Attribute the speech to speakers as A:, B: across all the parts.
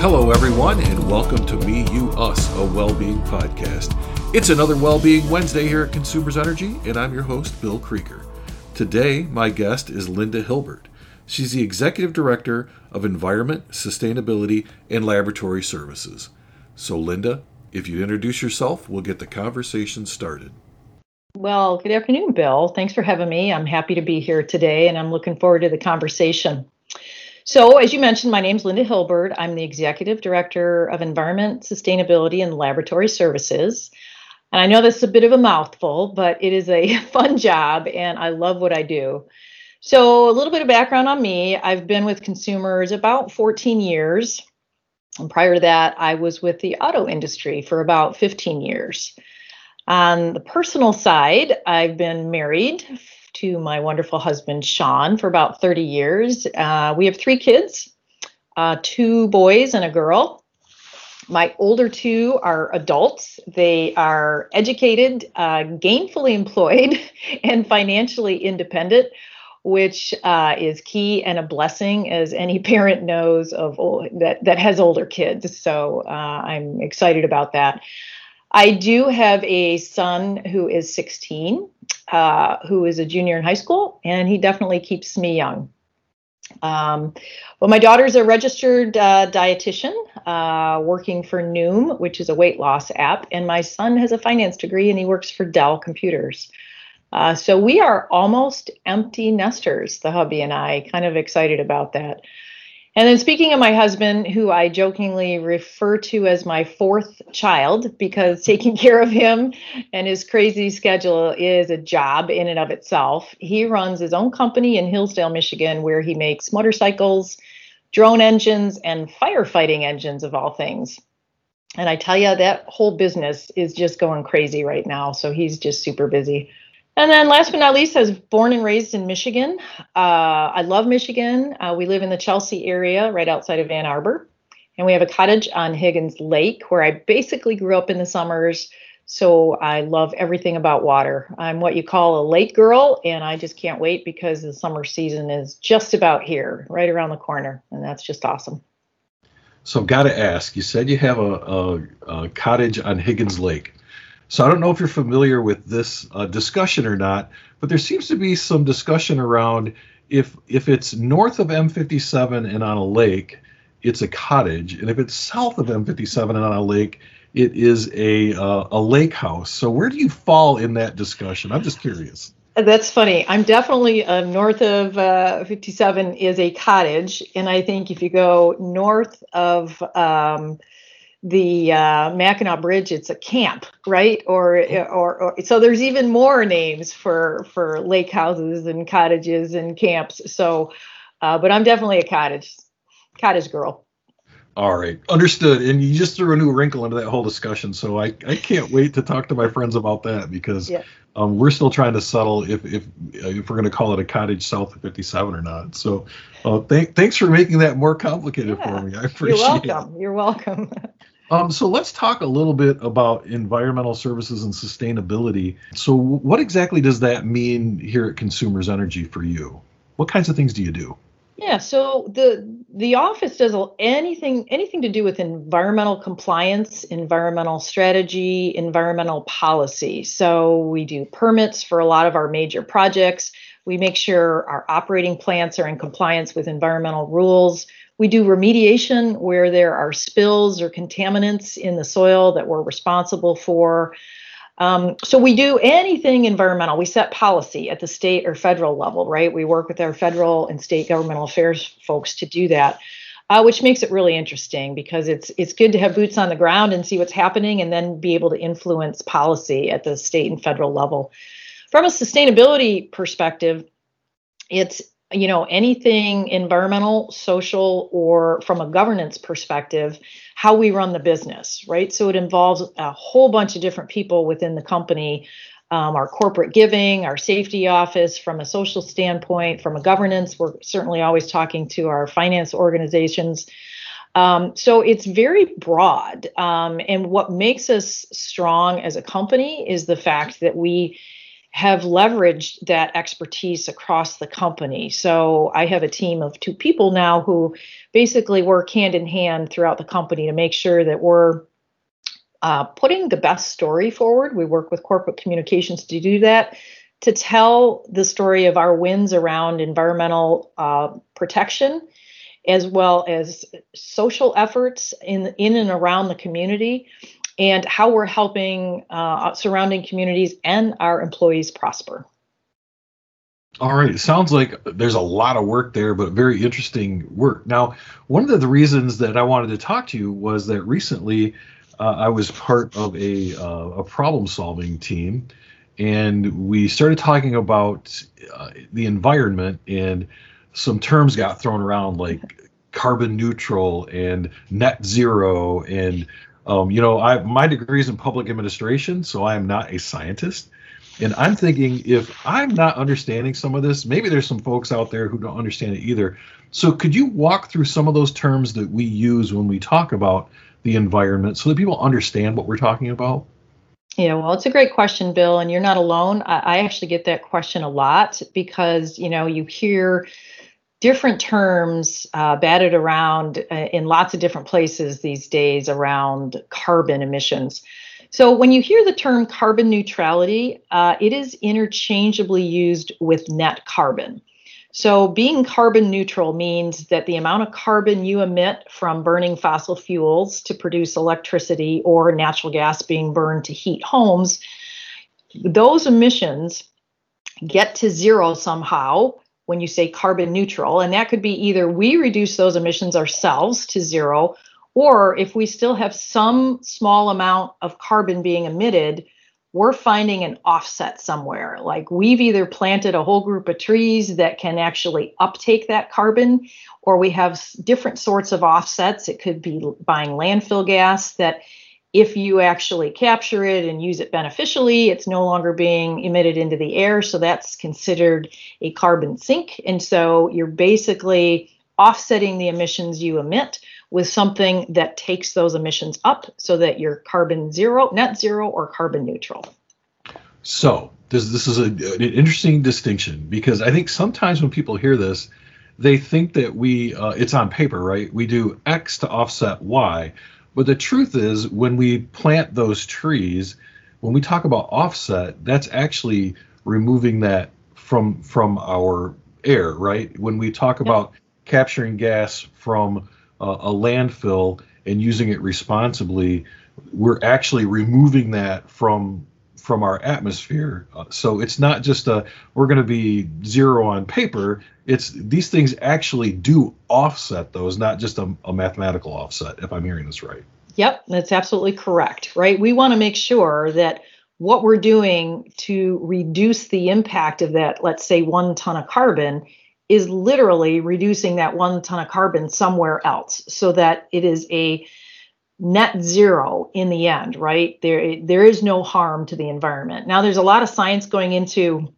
A: Hello, everyone, and welcome to Me, You, Us, a well-being podcast. It's another Well-being Wednesday here at Consumers Energy, and I'm your host, Bill Krieger. Today, my guest is Linda Hilbert. She's the Executive Director of Environment, Sustainability, and Laboratory Services. So, Linda, if you introduce yourself, we'll get the conversation started.
B: Well, good afternoon, Bill. Thanks for having me. I'm happy to be here today, and I'm looking forward to the conversation. So, as you mentioned, my name is Linda Hilbert. I'm the Executive Director of Environment, Sustainability, and Laboratory Services. And I know that's a bit of a mouthful, but it is a fun job, and I love what I do. So, a little bit of background on me I've been with consumers about 14 years. And prior to that, I was with the auto industry for about 15 years. On the personal side, I've been married to my wonderful husband, Sean, for about 30 years. Uh, we have three kids uh, two boys and a girl. My older two are adults. They are educated, uh, gainfully employed, and financially independent, which uh, is key and a blessing, as any parent knows of that that has older kids. So uh, I'm excited about that. I do have a son who is 16, uh, who is a junior in high school, and he definitely keeps me young. Um, well, my daughter's a registered uh, dietitian uh, working for Noom, which is a weight loss app, and my son has a finance degree and he works for Dell Computers. Uh, so we are almost empty nesters, the hubby and I, kind of excited about that. And then speaking of my husband, who I jokingly refer to as my fourth child, because taking care of him and his crazy schedule is a job in and of itself. He runs his own company in Hillsdale, Michigan, where he makes motorcycles, drone engines, and firefighting engines of all things. And I tell you, that whole business is just going crazy right now. So he's just super busy. And then last but not least, I was born and raised in Michigan. Uh, I love Michigan. Uh, we live in the Chelsea area right outside of Ann Arbor. And we have a cottage on Higgins Lake where I basically grew up in the summers. So I love everything about water. I'm what you call a lake girl, and I just can't wait because the summer season is just about here, right around the corner. And that's just awesome.
A: So got to ask you said you have a, a, a cottage on Higgins Lake. So I don't know if you're familiar with this uh, discussion or not, but there seems to be some discussion around if if it's north of M57 and on a lake, it's a cottage, and if it's south of M57 and on a lake, it is a uh, a lake house. So where do you fall in that discussion? I'm just curious.
B: That's funny. I'm definitely uh, north of uh, 57 is a cottage, and I think if you go north of um, the uh, Mackinac Bridge, it's a camp, right? Or, or, or so there's even more names for for lake houses and cottages and camps. So, uh, but I'm definitely a cottage cottage girl.
A: All right, understood. And you just threw a new wrinkle into that whole discussion, so I, I can't wait to talk to my friends about that because yeah. um, we're still trying to settle if if if we're going to call it a cottage south of 57 or not. So, uh, th- thanks for making that more complicated yeah. for me. I appreciate
B: You're welcome.
A: it.
B: You're welcome.
A: Um, so let's talk a little bit about environmental services and sustainability. So, what exactly does that mean here at Consumers Energy for you? What kinds of things do you do?
B: Yeah, so the the office does anything anything to do with environmental compliance, environmental strategy, environmental policy. So we do permits for a lot of our major projects. We make sure our operating plants are in compliance with environmental rules. We do remediation where there are spills or contaminants in the soil that we're responsible for. Um, so we do anything environmental. We set policy at the state or federal level, right? We work with our federal and state governmental affairs folks to do that, uh, which makes it really interesting because it's it's good to have boots on the ground and see what's happening, and then be able to influence policy at the state and federal level. From a sustainability perspective, it's you know anything environmental social or from a governance perspective how we run the business right? So it involves a whole bunch of different people within the company um, our corporate giving our safety office from a social standpoint from a governance. We're certainly always talking to our finance organizations. Um, so it's very broad um, and what makes us strong as a company is the fact that we have leveraged that expertise across the company. So I have a team of two people now who basically work hand in hand throughout the company to make sure that we're uh, putting the best story forward. We work with corporate communications to do that, to tell the story of our wins around environmental uh, protection, as well as social efforts in in and around the community, and how we're helping uh, surrounding communities and our employees prosper.
A: All right. It sounds like there's a lot of work there, but very interesting work. Now, one of the reasons that I wanted to talk to you was that recently uh, I was part of a, uh, a problem solving team, and we started talking about uh, the environment, and some terms got thrown around like carbon neutral and net zero. And, um, you know, I, my degree is in public administration, so I am not a scientist. And I'm thinking if I'm not understanding some of this, maybe there's some folks out there who don't understand it either. So could you walk through some of those terms that we use when we talk about the environment so that people understand what we're talking about?
B: Yeah, well, it's a great question, Bill, and you're not alone. I, I actually get that question a lot because, you know, you hear different terms uh, batted around uh, in lots of different places these days around carbon emissions. So, when you hear the term carbon neutrality, uh, it is interchangeably used with net carbon. So, being carbon neutral means that the amount of carbon you emit from burning fossil fuels to produce electricity or natural gas being burned to heat homes, those emissions get to zero somehow when you say carbon neutral. And that could be either we reduce those emissions ourselves to zero, or if we still have some small amount of carbon being emitted, we're finding an offset somewhere. Like we've either planted a whole group of trees that can actually uptake that carbon, or we have different sorts of offsets. It could be buying landfill gas that if you actually capture it and use it beneficially, it's no longer being emitted into the air. So that's considered a carbon sink. And so you're basically offsetting the emissions you emit with something that takes those emissions up so that you're carbon zero, net zero, or carbon neutral.
A: So this this is a, an interesting distinction because I think sometimes when people hear this, they think that we uh, it's on paper, right? We do X to offset Y, but the truth is when we plant those trees, when we talk about offset, that's actually removing that from from our air, right? When we talk about capturing gas from uh, a landfill and using it responsibly, we're actually removing that from from our atmosphere. Uh, so it's not just a we're going to be zero on paper. It's these things actually do offset those, not just a, a mathematical offset. If I'm hearing this right.
B: Yep, that's absolutely correct. Right, we want to make sure that what we're doing to reduce the impact of that, let's say one ton of carbon, is literally reducing that one ton of carbon somewhere else so that it is a net zero in the end right? There there is no harm to the environment. Now there's a lot of science going into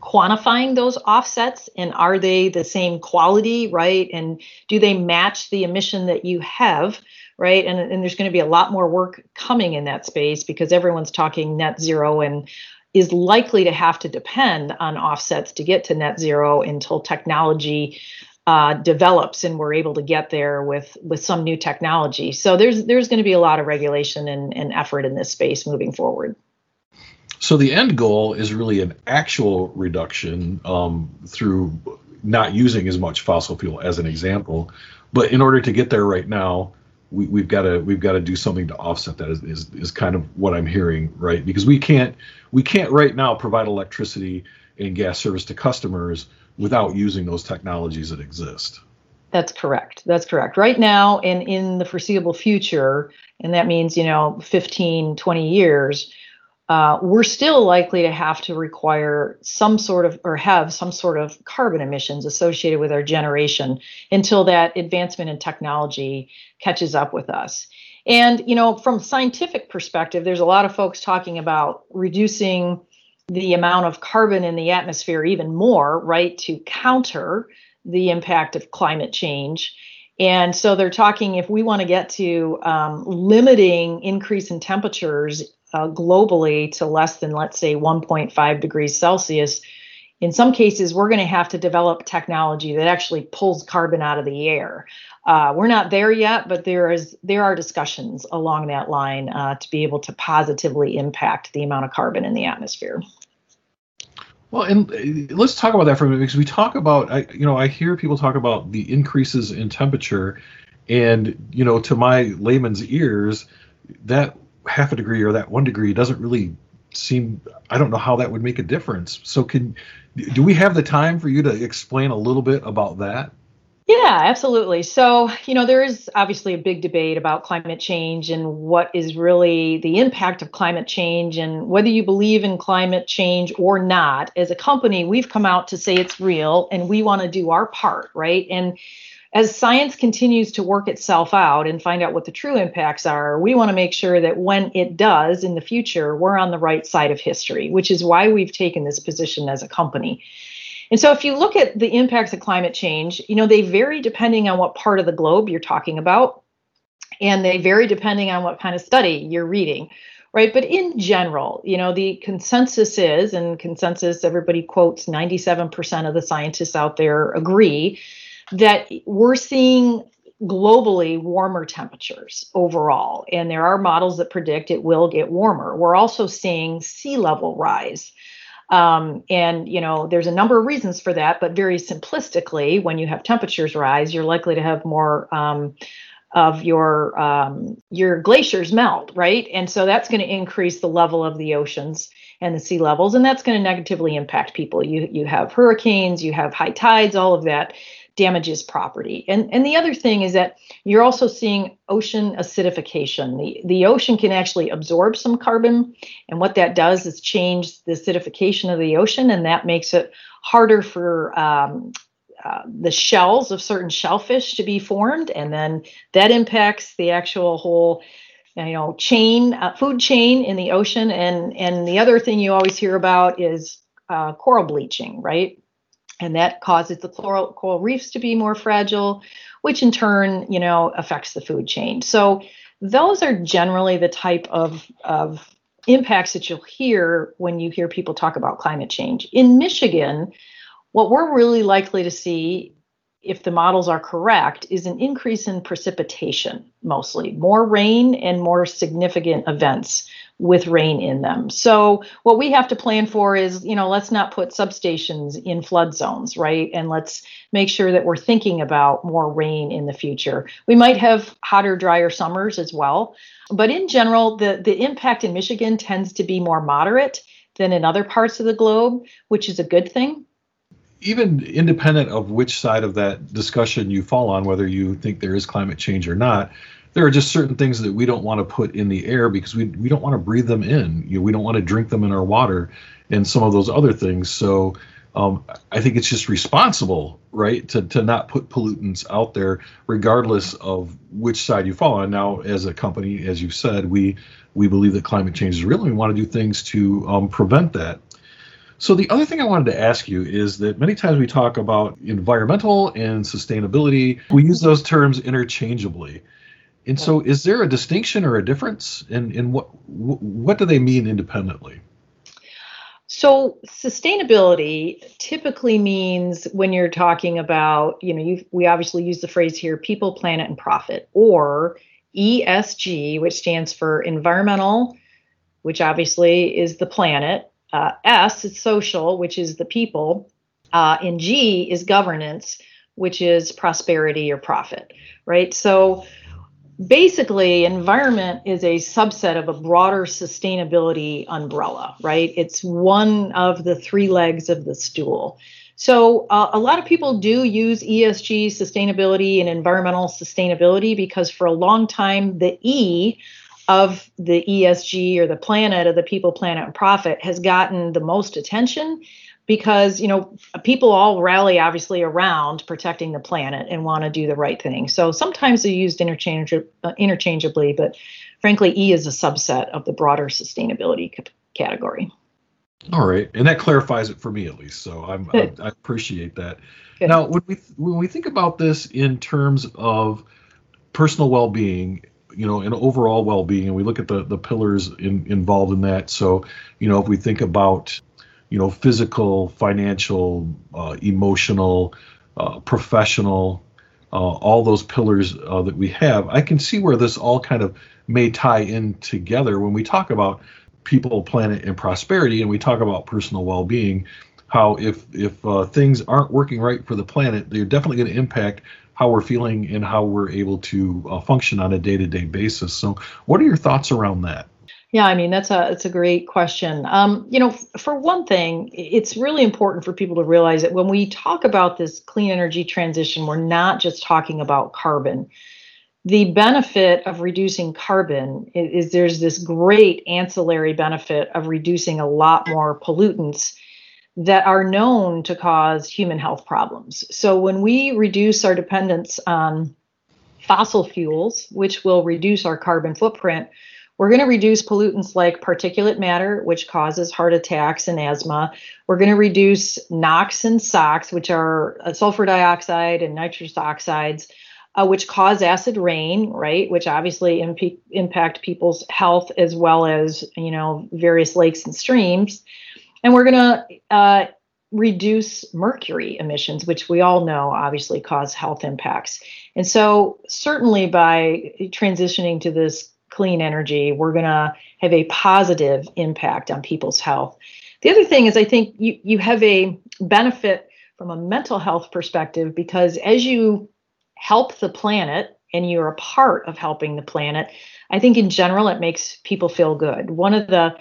B: quantifying those offsets and are they the same quality right? And do they match the emission that you have right? And, and there's going to be a lot more work coming in that space because everyone's talking net zero and is likely to have to depend on offsets to get to net zero until technology uh, develops and we're able to get there with with some new technology. So there's there's going to be a lot of regulation and, and effort in this space moving forward.
A: So the end goal is really an actual reduction um, through not using as much fossil fuel, as an example. But in order to get there right now, we, we've got to we've got to do something to offset that is, is is kind of what I'm hearing right because we can't we can't right now provide electricity and gas service to customers without using those technologies that exist.
B: That's correct. That's correct. Right now and in the foreseeable future, and that means, you know, 15, 20 years, uh, we're still likely to have to require some sort of or have some sort of carbon emissions associated with our generation until that advancement in technology catches up with us. And you know, from scientific perspective, there's a lot of folks talking about reducing the amount of carbon in the atmosphere even more, right, to counter the impact of climate change. And so they're talking if we want to get to um, limiting increase in temperatures uh, globally to less than, let's say, 1.5 degrees Celsius, in some cases, we're going to have to develop technology that actually pulls carbon out of the air. Uh, we're not there yet, but there is there are discussions along that line uh, to be able to positively impact the amount of carbon in the atmosphere.
A: Well, and uh, let's talk about that for a minute because we talk about, I, you know, I hear people talk about the increases in temperature, and you know, to my layman's ears, that half a degree or that one degree doesn't really seem. I don't know how that would make a difference. So, can do we have the time for you to explain a little bit about that?
B: Yeah, absolutely. So, you know, there is obviously a big debate about climate change and what is really the impact of climate change and whether you believe in climate change or not. As a company, we've come out to say it's real and we want to do our part, right? And as science continues to work itself out and find out what the true impacts are, we want to make sure that when it does in the future, we're on the right side of history, which is why we've taken this position as a company. And so if you look at the impacts of climate change, you know, they vary depending on what part of the globe you're talking about, and they vary depending on what kind of study you're reading. Right. But in general, you know, the consensus is, and consensus, everybody quotes 97% of the scientists out there agree that we're seeing globally warmer temperatures overall. And there are models that predict it will get warmer. We're also seeing sea level rise. Um, and you know, there's a number of reasons for that, but very simplistically, when you have temperatures rise, you're likely to have more um, of your um, your glaciers melt, right? And so that's going to increase the level of the oceans and the sea levels, and that's going to negatively impact people. You you have hurricanes, you have high tides, all of that damages property. And, and the other thing is that you're also seeing ocean acidification. The, the ocean can actually absorb some carbon, and what that does is change the acidification of the ocean, and that makes it harder for um, uh, the shells of certain shellfish to be formed, and then that impacts the actual whole you know chain uh, food chain in the ocean and and the other thing you always hear about is uh, coral bleaching right and that causes the coral, coral reefs to be more fragile which in turn you know affects the food chain. So those are generally the type of, of impacts that you'll hear when you hear people talk about climate change. In michigan what we're really likely to see if the models are correct, is an increase in precipitation, mostly more rain and more significant events with rain in them. So what we have to plan for is, you know, let's not put substations in flood zones, right? And let's make sure that we're thinking about more rain in the future. We might have hotter, drier summers as well, but in general, the the impact in Michigan tends to be more moderate than in other parts of the globe, which is a good thing
A: even independent of which side of that discussion you fall on, whether you think there is climate change or not, there are just certain things that we don't want to put in the air because we we don't want to breathe them in. You know, we don't want to drink them in our water and some of those other things. So um, I think it's just responsible, right, to to not put pollutants out there, regardless of which side you fall on. Now, as a company, as you said, we we believe that climate change is real, and we want to do things to um, prevent that. So the other thing I wanted to ask you is that many times we talk about environmental and sustainability, we use those terms interchangeably. And so is there a distinction or a difference in, in what what do they mean independently?
B: So sustainability typically means when you're talking about, you know, you we obviously use the phrase here people, planet and profit or ESG, which stands for environmental, which obviously is the planet, uh, S is social, which is the people, uh, and G is governance, which is prosperity or profit, right? So basically, environment is a subset of a broader sustainability umbrella, right? It's one of the three legs of the stool. So uh, a lot of people do use ESG, sustainability, and environmental sustainability because for a long time the E of the ESG or the planet or the people, planet, and profit has gotten the most attention because you know people all rally obviously around protecting the planet and want to do the right thing. So sometimes they're used interchange, uh, interchangeably, but frankly, E is a subset of the broader sustainability c- category.
A: All right, and that clarifies it for me at least. So I'm, I, I appreciate that. Good. Now, when we when we think about this in terms of personal well-being you know, an overall well-being, and we look at the the pillars in, involved in that. So, you know, if we think about, you know, physical, financial, uh, emotional, uh, professional, uh, all those pillars uh, that we have, I can see where this all kind of may tie in together when we talk about people, planet, and prosperity, and we talk about personal well-being. How if if uh, things aren't working right for the planet, they're definitely going to impact how we're feeling and how we're able to uh, function on a day-to-day basis. So, what are your thoughts around that?
B: Yeah, I mean that's a it's a great question. Um, you know, for one thing, it's really important for people to realize that when we talk about this clean energy transition, we're not just talking about carbon. The benefit of reducing carbon is, is there's this great ancillary benefit of reducing a lot more pollutants that are known to cause human health problems. So when we reduce our dependence on fossil fuels, which will reduce our carbon footprint, we're going to reduce pollutants like particulate matter, which causes heart attacks and asthma. We're going to reduce NOx and SOx, which are uh, sulfur dioxide and nitrous oxides, uh, which cause acid rain, right? Which obviously imp- impact people's health as well as you know various lakes and streams. And we're going to uh, reduce mercury emissions, which we all know obviously cause health impacts. And so, certainly by transitioning to this clean energy, we're going to have a positive impact on people's health. The other thing is, I think you, you have a benefit from a mental health perspective because as you help the planet and you're a part of helping the planet, I think in general it makes people feel good. One of the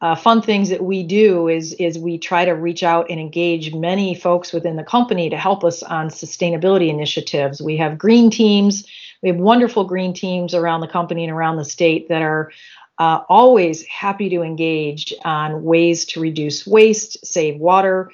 B: uh, fun things that we do is is we try to reach out and engage many folks within the company to help us on sustainability initiatives. We have green teams we have wonderful green teams around the company and around the state that are uh, always happy to engage on ways to reduce waste, save water.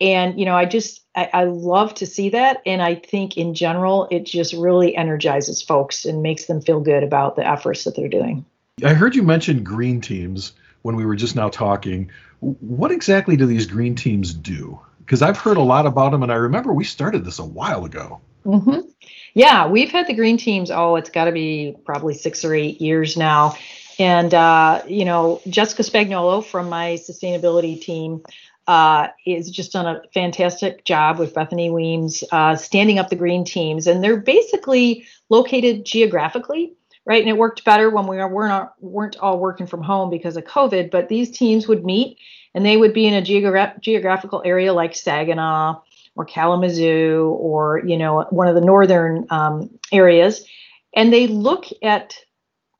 B: And, you know, I just, I, I love to see that. And I think in general, it just really energizes folks and makes them feel good about the efforts that they're doing.
A: I heard you mention green teams when we were just now talking. What exactly do these green teams do? Because I've heard a lot about them, and I remember we started this a while ago.
B: Mm-hmm. Yeah, we've had the green teams. Oh, it's got to be probably six or eight years now. And, uh, you know, Jessica Spagnolo from my sustainability team uh, is just done a fantastic job with Bethany Weems uh, standing up the green teams. And they're basically located geographically, right? And it worked better when we weren't, weren't all working from home because of COVID. But these teams would meet and they would be in a geogra- geographical area like Saginaw or Kalamazoo or you know one of the northern um, areas, and they look at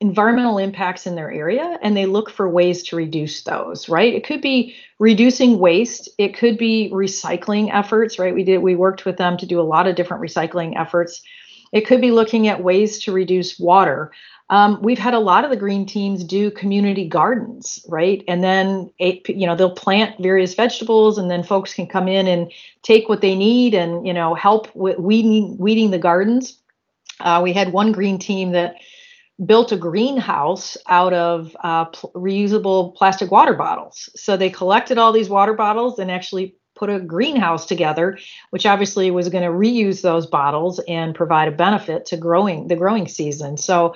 B: environmental impacts in their area and they look for ways to reduce those right it could be reducing waste it could be recycling efforts right we did we worked with them to do a lot of different recycling efforts it could be looking at ways to reduce water um, we've had a lot of the green teams do community gardens, right? And then you know they'll plant various vegetables, and then folks can come in and take what they need and you know help with weeding weeding the gardens. Uh, we had one green team that built a greenhouse out of uh, pl- reusable plastic water bottles. So they collected all these water bottles and actually put a greenhouse together, which obviously was going to reuse those bottles and provide a benefit to growing the growing season. So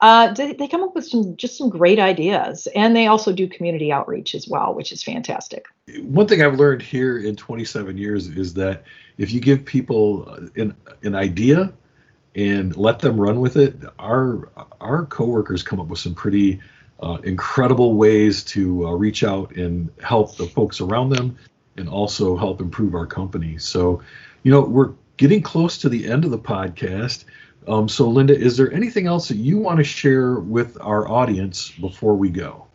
B: uh, they, they come up with some just some great ideas, and they also do community outreach as well, which is fantastic.
A: One thing I've learned here in 27 years is that if you give people an an idea and let them run with it, our our coworkers come up with some pretty uh, incredible ways to uh, reach out and help the folks around them, and also help improve our company. So, you know, we're getting close to the end of the podcast. Um, so, Linda, is there anything else that you want to share with our audience before we go?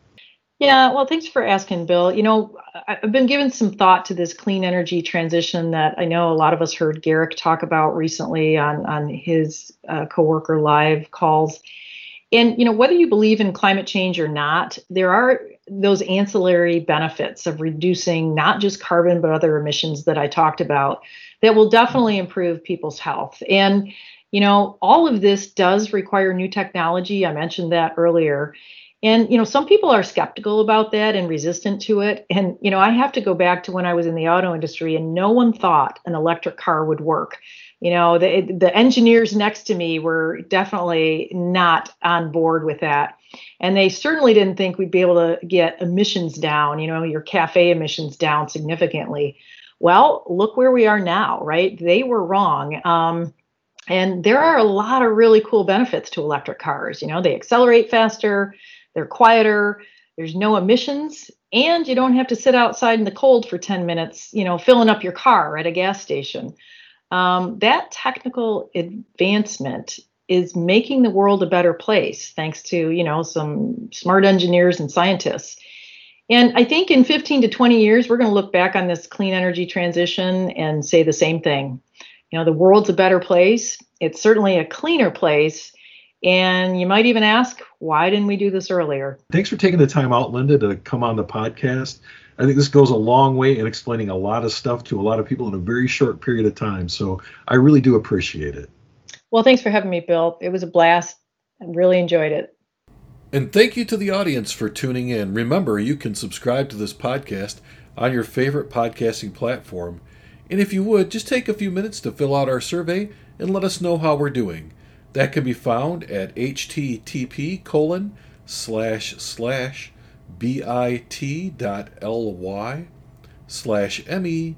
B: Yeah, well, thanks for asking, Bill. You know, I've been giving some thought to this clean energy transition that I know a lot of us heard Garrick talk about recently on on his uh, coworker live calls. And you know, whether you believe in climate change or not, there are those ancillary benefits of reducing not just carbon but other emissions that I talked about that will definitely improve people's health. And you know, all of this does require new technology. I mentioned that earlier. And, you know, some people are skeptical about that and resistant to it. And, you know, I have to go back to when I was in the auto industry and no one thought an electric car would work you know the the engineers next to me were definitely not on board with that and they certainly didn't think we'd be able to get emissions down you know your cafe emissions down significantly. Well look where we are now right? They were wrong. Um, and there are a lot of really cool benefits to electric cars. You know they accelerate faster they're quieter there's no emissions and you don't have to sit outside in the cold for 10 minutes you know filling up your car at a gas station. Um, that technical advancement is making the world a better place thanks to you know some smart engineers and scientists. And i think in 15 to 20 years we're going to look back on this clean energy transition and say the same thing. You know the world's a better place. It's certainly a cleaner place. And you might even ask why didn't we do this earlier?
C: Thanks for taking the time out linda to come on the podcast. I think this goes a long way in explaining a lot of stuff to a lot of people in a very short period of time. So I really do appreciate it.
B: Well, thanks for having me, Bill. It was a blast. I really enjoyed it.
A: And thank you to the audience for tuning in. Remember, you can subscribe to this podcast on your favorite podcasting platform. And if you would, just take a few minutes to fill out our survey and let us know how we're doing. That can be found at http colon slash slash bit.ly slash me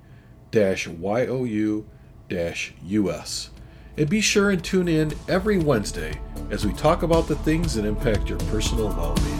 A: dash you dash us. And be sure and tune in every Wednesday as we talk about the things that impact your personal well being.